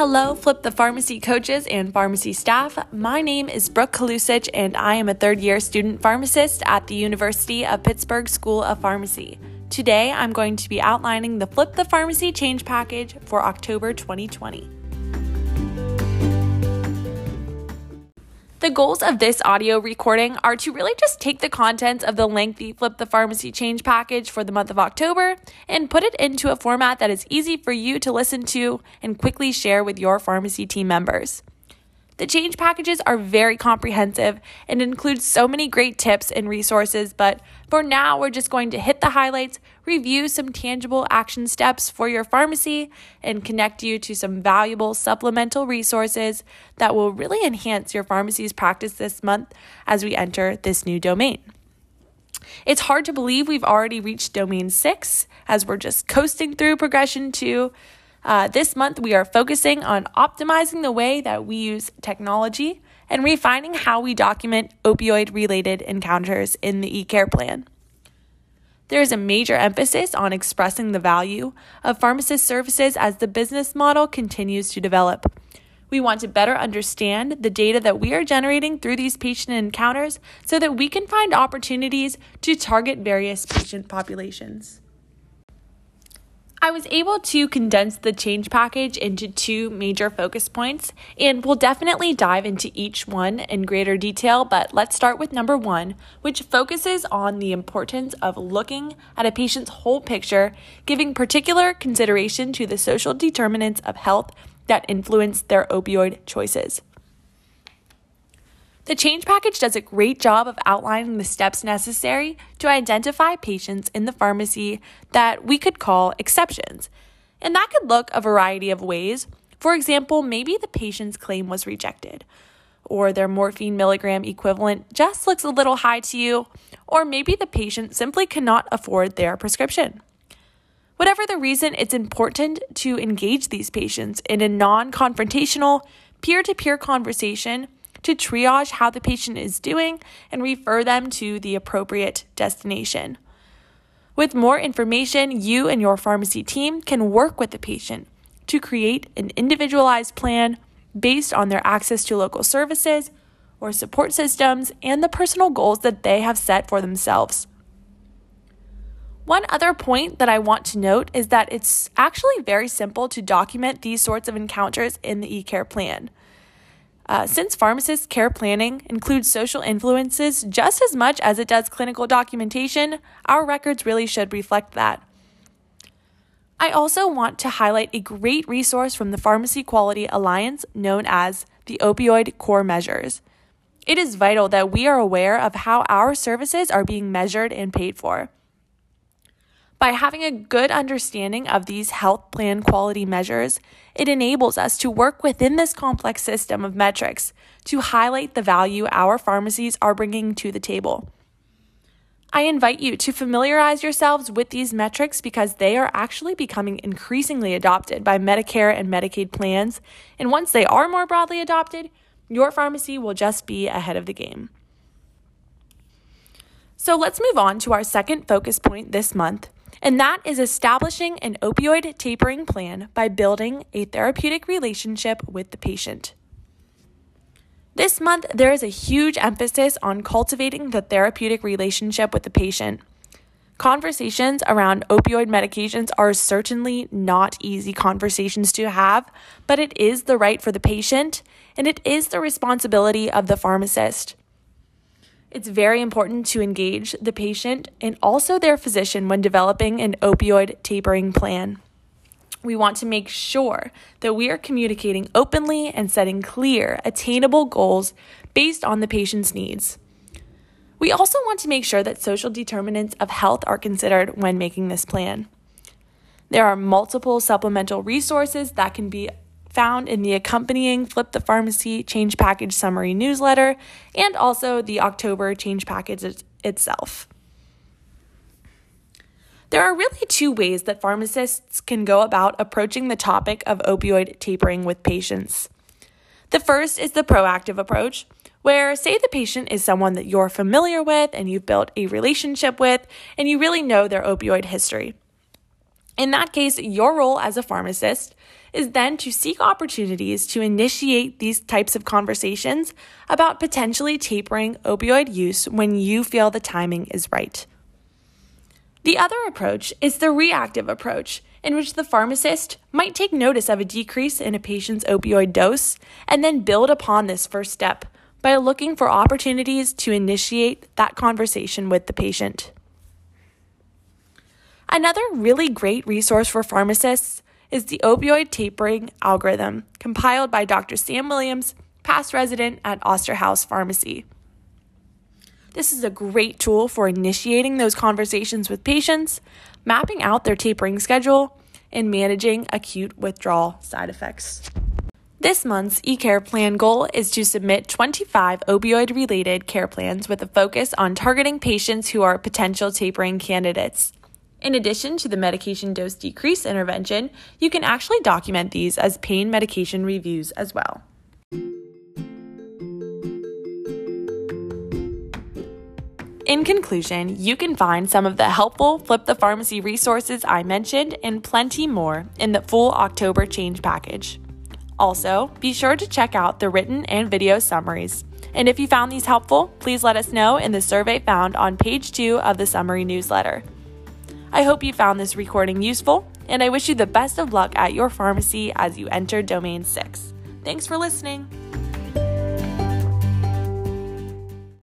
Hello, Flip the Pharmacy coaches and pharmacy staff. My name is Brooke Kalusich, and I am a third year student pharmacist at the University of Pittsburgh School of Pharmacy. Today, I'm going to be outlining the Flip the Pharmacy change package for October 2020. The goals of this audio recording are to really just take the contents of the lengthy Flip the Pharmacy change package for the month of October and put it into a format that is easy for you to listen to and quickly share with your pharmacy team members. The change packages are very comprehensive and include so many great tips and resources, but for now, we're just going to hit the highlights, review some tangible action steps for your pharmacy, and connect you to some valuable supplemental resources that will really enhance your pharmacy's practice this month as we enter this new domain. It's hard to believe we've already reached domain six as we're just coasting through progression two uh, this month, we are focusing on optimizing the way that we use technology and refining how we document opioid related encounters in the eCare plan. There is a major emphasis on expressing the value of pharmacist services as the business model continues to develop. We want to better understand the data that we are generating through these patient encounters so that we can find opportunities to target various patient populations. I was able to condense the change package into two major focus points, and we'll definitely dive into each one in greater detail. But let's start with number one, which focuses on the importance of looking at a patient's whole picture, giving particular consideration to the social determinants of health that influence their opioid choices. The change package does a great job of outlining the steps necessary to identify patients in the pharmacy that we could call exceptions. And that could look a variety of ways. For example, maybe the patient's claim was rejected, or their morphine milligram equivalent just looks a little high to you, or maybe the patient simply cannot afford their prescription. Whatever the reason, it's important to engage these patients in a non confrontational, peer to peer conversation to triage how the patient is doing and refer them to the appropriate destination. With more information, you and your pharmacy team can work with the patient to create an individualized plan based on their access to local services or support systems and the personal goals that they have set for themselves. One other point that I want to note is that it's actually very simple to document these sorts of encounters in the eCare plan. Uh, since pharmacist care planning includes social influences just as much as it does clinical documentation, our records really should reflect that. I also want to highlight a great resource from the Pharmacy Quality Alliance known as the Opioid Core Measures. It is vital that we are aware of how our services are being measured and paid for. By having a good understanding of these health plan quality measures, it enables us to work within this complex system of metrics to highlight the value our pharmacies are bringing to the table. I invite you to familiarize yourselves with these metrics because they are actually becoming increasingly adopted by Medicare and Medicaid plans. And once they are more broadly adopted, your pharmacy will just be ahead of the game. So let's move on to our second focus point this month and that is establishing an opioid tapering plan by building a therapeutic relationship with the patient. This month, there is a huge emphasis on cultivating the therapeutic relationship with the patient. Conversations around opioid medications are certainly not easy conversations to have, but it is the right for the patient and it is the responsibility of the pharmacist. It's very important to engage the patient and also their physician when developing an opioid tapering plan. We want to make sure that we are communicating openly and setting clear, attainable goals based on the patient's needs. We also want to make sure that social determinants of health are considered when making this plan. There are multiple supplemental resources that can be found in the accompanying Flip the Pharmacy Change Package Summary newsletter and also the October Change Package itself. There are really two ways that pharmacists can go about approaching the topic of opioid tapering with patients. The first is the proactive approach, where, say, the patient is someone that you're familiar with and you've built a relationship with, and you really know their opioid history. In that case, your role as a pharmacist is then to seek opportunities to initiate these types of conversations about potentially tapering opioid use when you feel the timing is right. The other approach is the reactive approach, in which the pharmacist might take notice of a decrease in a patient's opioid dose and then build upon this first step by looking for opportunities to initiate that conversation with the patient. Another really great resource for pharmacists is the opioid tapering algorithm, compiled by Dr. Sam Williams, past resident at Osterhaus Pharmacy. This is a great tool for initiating those conversations with patients, mapping out their tapering schedule, and managing acute withdrawal side effects. This month's eCare plan goal is to submit 25 opioid related care plans with a focus on targeting patients who are potential tapering candidates. In addition to the medication dose decrease intervention, you can actually document these as pain medication reviews as well. In conclusion, you can find some of the helpful Flip the Pharmacy resources I mentioned and plenty more in the full October change package. Also, be sure to check out the written and video summaries. And if you found these helpful, please let us know in the survey found on page two of the summary newsletter. I hope you found this recording useful, and I wish you the best of luck at your pharmacy as you enter Domain 6. Thanks for listening.